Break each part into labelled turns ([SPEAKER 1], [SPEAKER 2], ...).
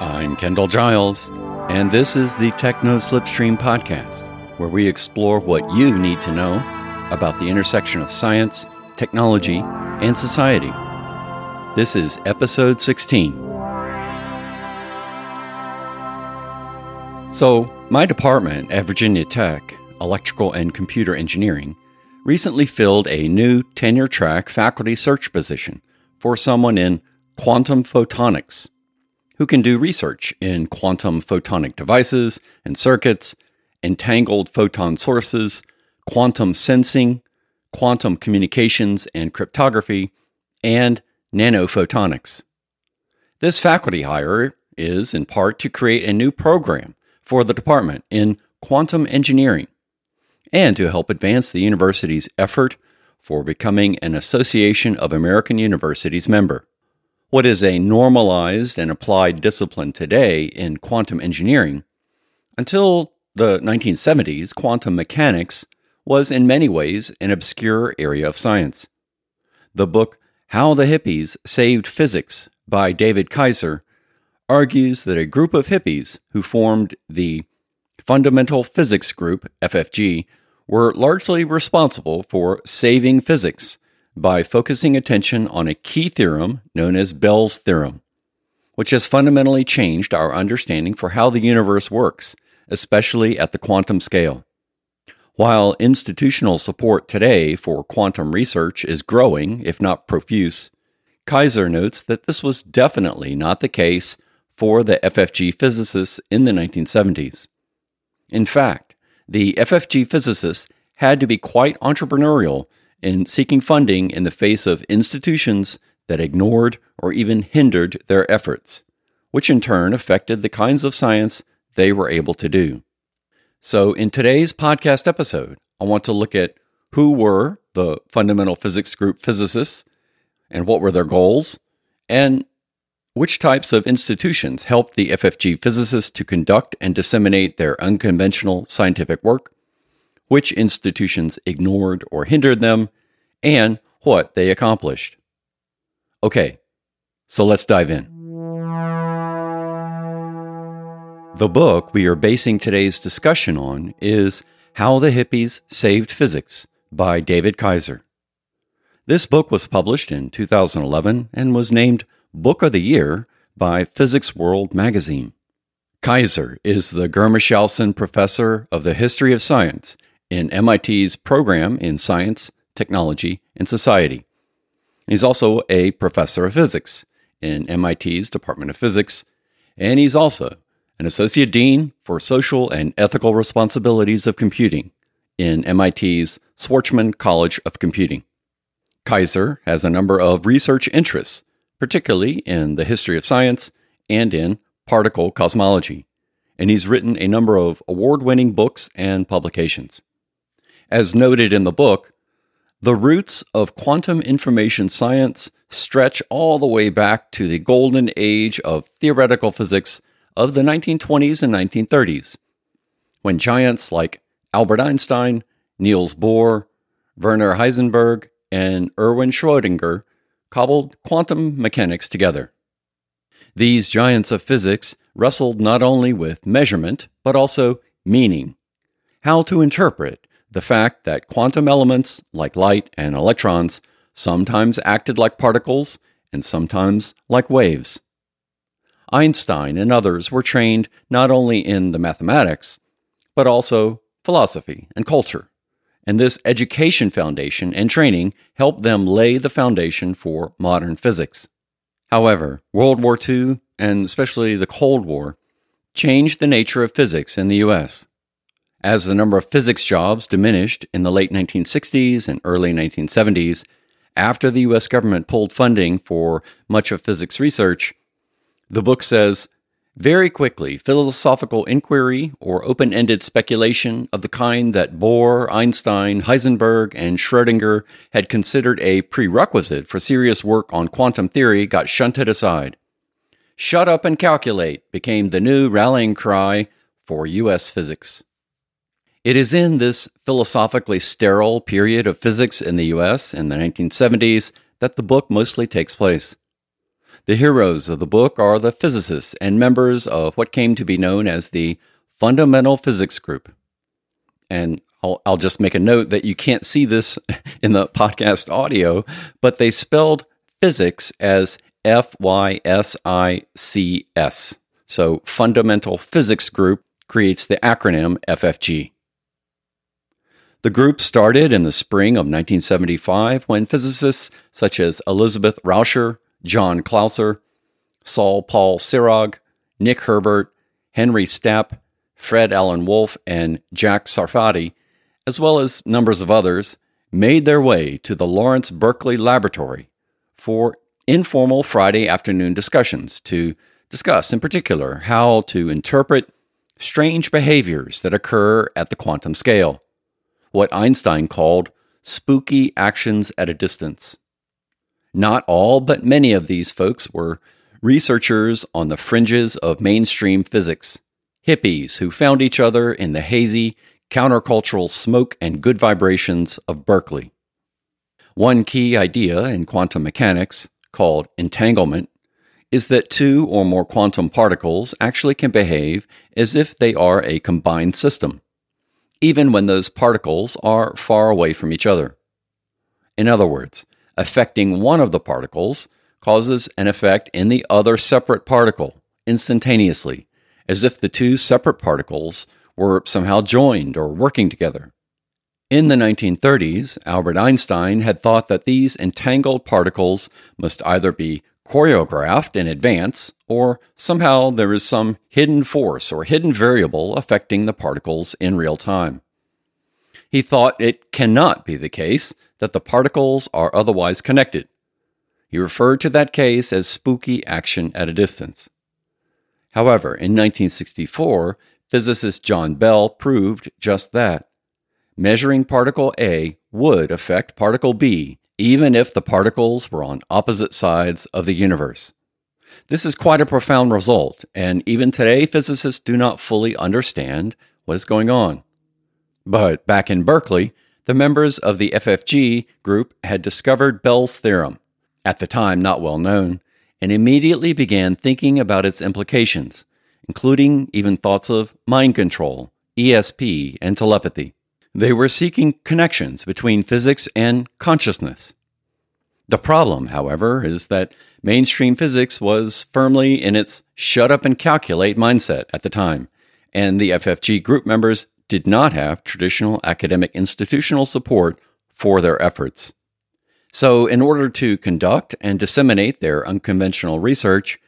[SPEAKER 1] I'm Kendall Giles, and this is the Techno Slipstream podcast, where we explore what you need to know about the intersection of science, technology, and society. This is episode 16. So, my department at Virginia Tech, Electrical and Computer Engineering, recently filled a new tenure track faculty search position for someone in quantum photonics who can do research in quantum photonic devices and circuits, entangled photon sources, quantum sensing, quantum communications and cryptography, and nanophotonics. This faculty hire is, in part, to create a new program for the department in quantum engineering and to help advance the university's effort for becoming an Association of American Universities member. What is a normalized and applied discipline today in quantum engineering, until the 1970s, quantum mechanics was in many ways an obscure area of science. The book How the Hippies Saved Physics by David Kaiser argues that a group of hippies who formed the Fundamental Fysiks Group, FFG, were largely responsible for saving physics by focusing attention on a key theorem known as Bell's theorem, which has fundamentally changed our understanding for how the universe works, especially at the quantum scale. While institutional support today for quantum research is growing, if not profuse, Kaiser notes that this was definitely not the case for the FFG physicists in the 1970s. In fact, the FFG physicists had to be quite entrepreneurial in seeking funding in the face of institutions that ignored or even hindered their efforts, which in turn affected the kinds of science they were able to do. So, in today's podcast episode, I want to look at who were the fundamental fysiks group physicists and what were their goals, and which types of institutions helped the FFG physicists to conduct and disseminate their unconventional scientific work, which institutions ignored or hindered them, and what they accomplished. Okay, so let's dive in. The book we are basing today's discussion on is How the Hippies Saved Physics by David Kaiser. This book was published in 2011 and was named Book of the Year by Physics World magazine. Kaiser is the Germeshausen Professor of the History of Science in MIT's program in Science, Technology, and Society. He's also a professor of physics in MIT's Department of Physics, and he's also an associate dean for social and ethical responsibilities of computing in MIT's Schwarzman College of Computing. Kaiser has a number of research interests, particularly in the history of science and in particle cosmology, and he's written a number of award winning books and publications. As noted in the book, the roots of quantum information science stretch all the way back to the golden age of theoretical physics of the 1920s and 1930s, when giants like Albert Einstein, Niels Bohr, Werner Heisenberg, and Erwin Schrödinger cobbled quantum mechanics together. These giants of physics wrestled not only with measurement, but also meaning, how to interpret the fact that quantum elements, like light and electrons, sometimes acted like particles and sometimes like waves. Einstein and others were trained not only in the mathematics, but also philosophy and culture. And this education foundation and training helped them lay the foundation for modern physics. However, World War II, and especially the Cold War, changed the nature of physics in the US. As the number of physics jobs diminished in the late 1960s and early 1970s, after the US government pulled funding for much of physics research, the book says very quickly, philosophical inquiry or open ended speculation of the kind that Bohr, Einstein, Heisenberg, and Schrödinger had considered a prerequisite for serious work on quantum theory got shunted aside. Shut up and calculate became the new rallying cry for U.S. physics. It is in this philosophically sterile period of physics in the US in the 1970s that the book mostly takes place. The heroes of the book are the physicists and members of what came to be known as the Fundamental Fysiks Group. And I'll, I'll just make a note that you can't see this in the podcast audio, but they spelled physics as F Y S I C S. So Fundamental Fysiks Group creates the acronym FFG. The group started in the spring of 1975 when physicists such as Elizabeth Rauscher, John Clauser, Saul Paul Sirag, Nick Herbert, Henry Stapp, Fred Alan Wolf, and Jack Sarfatti, as well as numbers of others, made their way to the Lawrence Berkeley Laboratory for informal Friday afternoon discussions to discuss, in particular, how to interpret strange behaviors that occur at the quantum scale, what Einstein called spooky actions at a distance. Not all, but many of these folks were researchers on the fringes of mainstream physics, hippies who found each other in the hazy, countercultural smoke and good vibrations of Berkeley. One key idea in quantum mechanics, called entanglement, is that two or more quantum particles actually can behave as if they are a combined system, even when those particles are far away from each other. In other words, affecting one of the particles causes an effect in the other separate particle instantaneously, as if the two separate particles were somehow joined or working together. In the 1930s, Albert Einstein had thought that these entangled particles must either be choreographed in advance, or somehow there is some hidden force or hidden variable affecting the particles in real time. He thought it cannot be the case that the particles are otherwise connected. He referred to that case as spooky action at a distance. However, in 1964, physicist John Bell proved just that. Measuring particle A would affect particle B even if the particles were on opposite sides of the universe. This is quite a profound result, and even today, physicists do not fully understand what is going on. But back in Berkeley, the members of the FFG group had discovered Bell's theorem, at the time not well known, and immediately began thinking about its implications, including even thoughts of mind control, ESP, and telepathy. They were seeking connections between physics and consciousness. The problem, however, is that mainstream physics was firmly in its shut up and calculate mindset at the time, and the FFG group members did not have traditional academic institutional support for their efforts. So, in order to conduct and disseminate their unconventional research,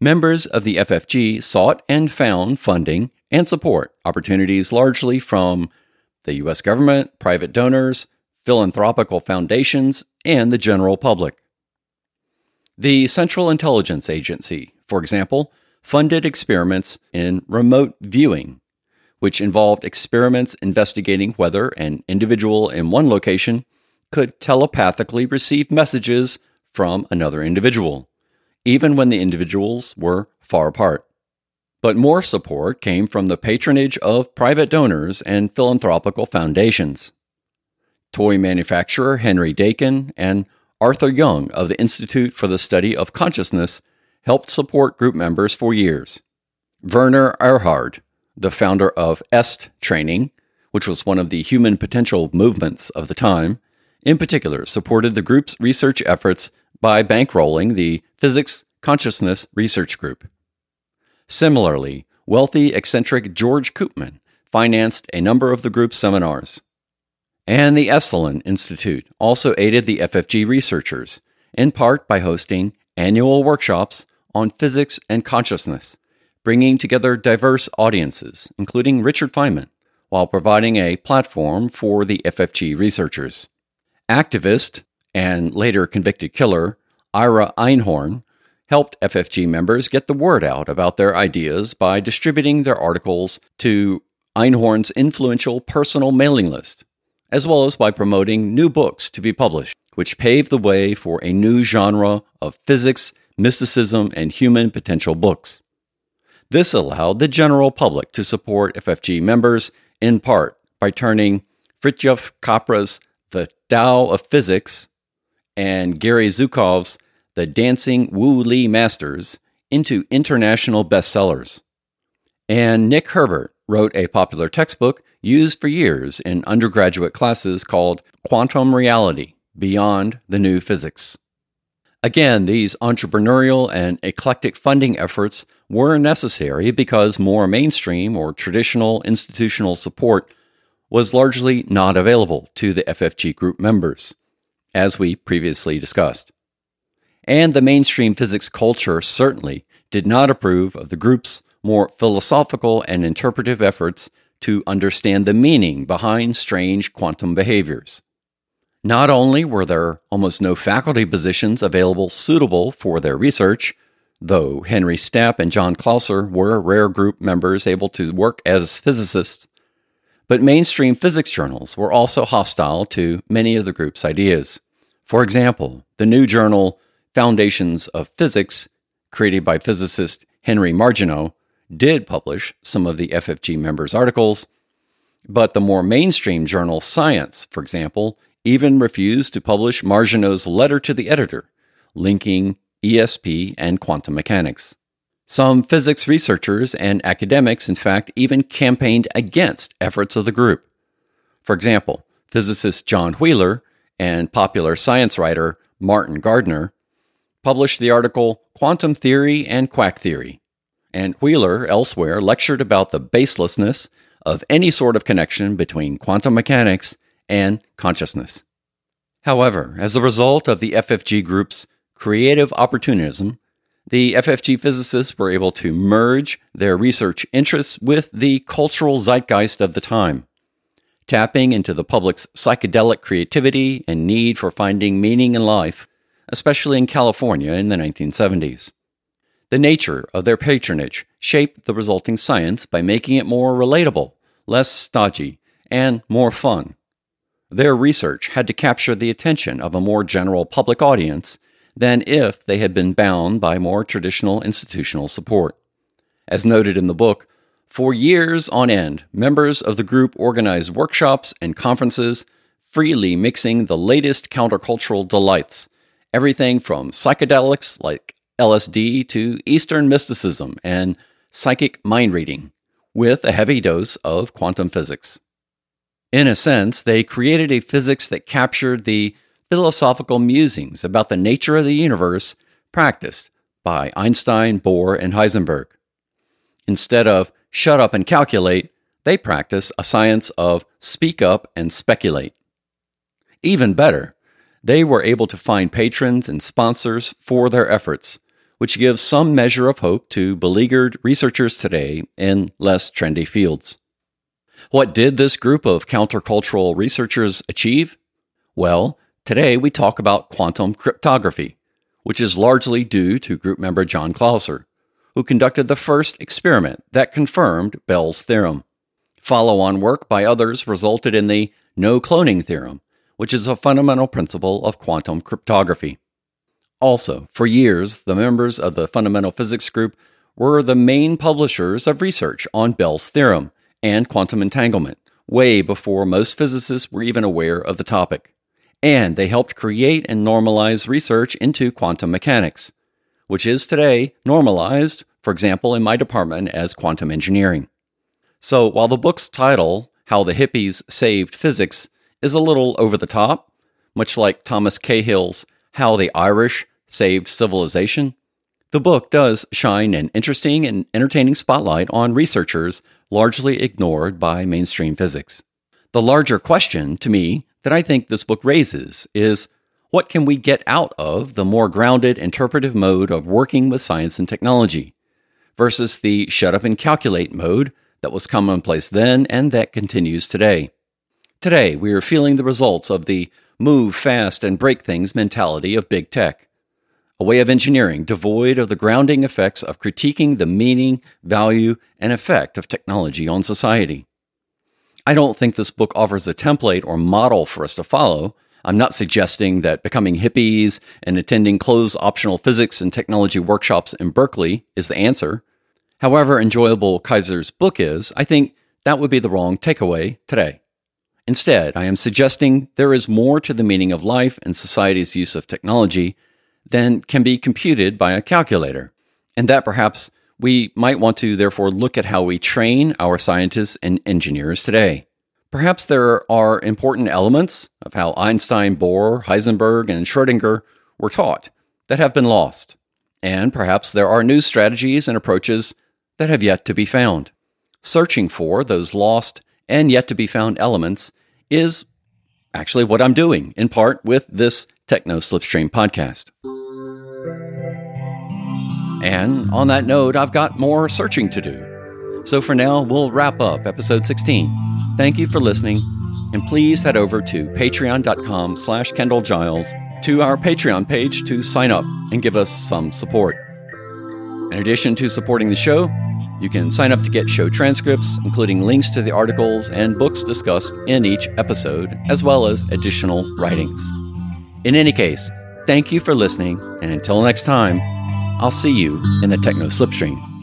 [SPEAKER 1] members of the FFG sought and found funding and support opportunities largely from the U.S. government, private donors, philanthropical foundations, and the general public. The Central Intelligence Agency, for example, funded experiments in remote viewing, which involved experiments investigating whether an individual in one location could telepathically receive messages from another individual, even when the individuals were far apart. But more support came from the patronage of private donors and philanthropical foundations. Toy manufacturer Henry Dakin and Arthur Young of the Institute for the Study of Consciousness helped support group members for years. Werner Erhard, the founder of EST training, which was one of the human potential movements of the time, in particular supported the group's research efforts by bankrolling the Physics Consciousness Research Group. Similarly, wealthy, eccentric George Koopman financed a number of the group's seminars. And the Esalen Institute also aided the FFG researchers, in part by hosting annual workshops on physics and consciousness, bringing together diverse audiences, including Richard Feynman, while providing a platform for the FFG researchers. Activist and later convicted killer Ira Einhorn helped FFG members get the word out about their ideas by distributing their articles to Einhorn's influential personal mailing list, as well as by promoting new books to be published, which paved the way for a new genre of physics, mysticism, and human potential books. This allowed the general public to support FFG members in part by turning Fritjof Capra's The Tao of Physics and Gary Zukav's the Dancing Wu Li Masters into international bestsellers. And Nick Herbert wrote a popular textbook used for years in undergraduate classes called Quantum Reality Beyond the New Physics. Again, these entrepreneurial and eclectic funding efforts were necessary because more mainstream or traditional institutional support was largely not available to the FFG group members, as we previously discussed. And the mainstream physics culture certainly did not approve of the group's more philosophical and interpretive efforts to understand the meaning behind strange quantum behaviors. Not only were there almost no faculty positions available suitable for their research, though Henry Stapp and John Clauser were rare group members able to work as physicists, but mainstream physics journals were also hostile to many of the group's ideas. For example, the new journal Foundations of Physics, created by physicist Henry Margenau, did publish some of the FFG members' articles, but the more mainstream journal Science, for example, even refused to publish Margenau's letter to the editor, linking ESP and quantum mechanics. Some physics researchers and academics, in fact, even campaigned against efforts of the group. For example, physicist John Wheeler and popular science writer Martin Gardner published the article Quantum Theory and Quack Theory, and Wheeler elsewhere lectured about the baselessness of any sort of connection between quantum mechanics and consciousness. However, as a result of the FFG group's creative opportunism, the FFG physicists were able to merge their research interests with the cultural zeitgeist of the time, tapping into the public's psychedelic creativity and need for finding meaning in life, especially in California in the 1970s. The nature of their patronage shaped the resulting science by making it more relatable, less stodgy, and more fun. Their research had to capture the attention of a more general public audience than if they had been bound by more traditional institutional support. As noted in the book, for years on end, members of the group organized workshops and conferences, freely mixing the latest countercultural delights, everything from psychedelics like LSD to Eastern mysticism and psychic mind reading, with a heavy dose of quantum physics. In a sense, they created a physics that captured the philosophical musings about the nature of the universe practiced by Einstein, Bohr, and Heisenberg. Instead of shut up and calculate, they practice a science of speak up and speculate. Even better, they were able to find patrons and sponsors for their efforts, which gives some measure of hope to beleaguered researchers today in less trendy fields. What did this group of countercultural researchers achieve? Well, today we talk about quantum cryptography, which is largely due to group member John Clauser, who conducted the first experiment that confirmed Bell's theorem. Follow on work by others resulted in the no cloning theorem, which is a fundamental principle of quantum cryptography. Also, for years, the members of the fundamental fysiks group were the main publishers of research on Bell's theorem and quantum entanglement, way before most physicists were even aware of the topic. And they helped create and normalize research into quantum mechanics, which is today normalized, for example, in my department as quantum engineering. So while the book's title, How the Hippies Saved Physics, is a little over the top, much like Thomas Cahill's How the Irish Saved Civilization, the book does shine an interesting and entertaining spotlight on researchers largely ignored by mainstream physics. The larger question, to me, that I think this book raises is what can we get out of the more grounded interpretive mode of working with science and technology versus the shut up and calculate mode that was commonplace then and that continues today? Today, we are feeling the results of the move fast and break things mentality of big tech a way of engineering devoid of the grounding effects of critiquing the meaning, value, and effect of technology on society. I don't think this book offers a template or model for us to follow. I'm not suggesting that becoming hippies and attending closed optional physics and technology workshops in Berkeley is the answer. However enjoyable Kaiser's book is, I think that would be the wrong takeaway today. Instead, I am suggesting there is more to the meaning of life and society's use of technology than can be computed by a calculator, and that perhaps we might want to therefore look at how we train our scientists and engineers today. Perhaps there are important elements of how Einstein, Bohr, Heisenberg, and Schrödinger were taught that have been lost. And perhaps there are new strategies and approaches that have yet to be found. Searching for those lost and yet to be found elements is actually what I'm doing, in part with this Techno Slipstream podcast. And on that note, I've got more searching to do. So for now, we'll wrap up episode 16. Thank you for listening, and please head over to patreon.com slash Kendall Giles to our Patreon page to sign up and give us some support. In addition to supporting the show, you can sign up to get show transcripts, including links to the articles and books discussed in each episode, as well as additional writings. In any case, thank you for listening, and until next time, I'll see you in the Techno Slipstream.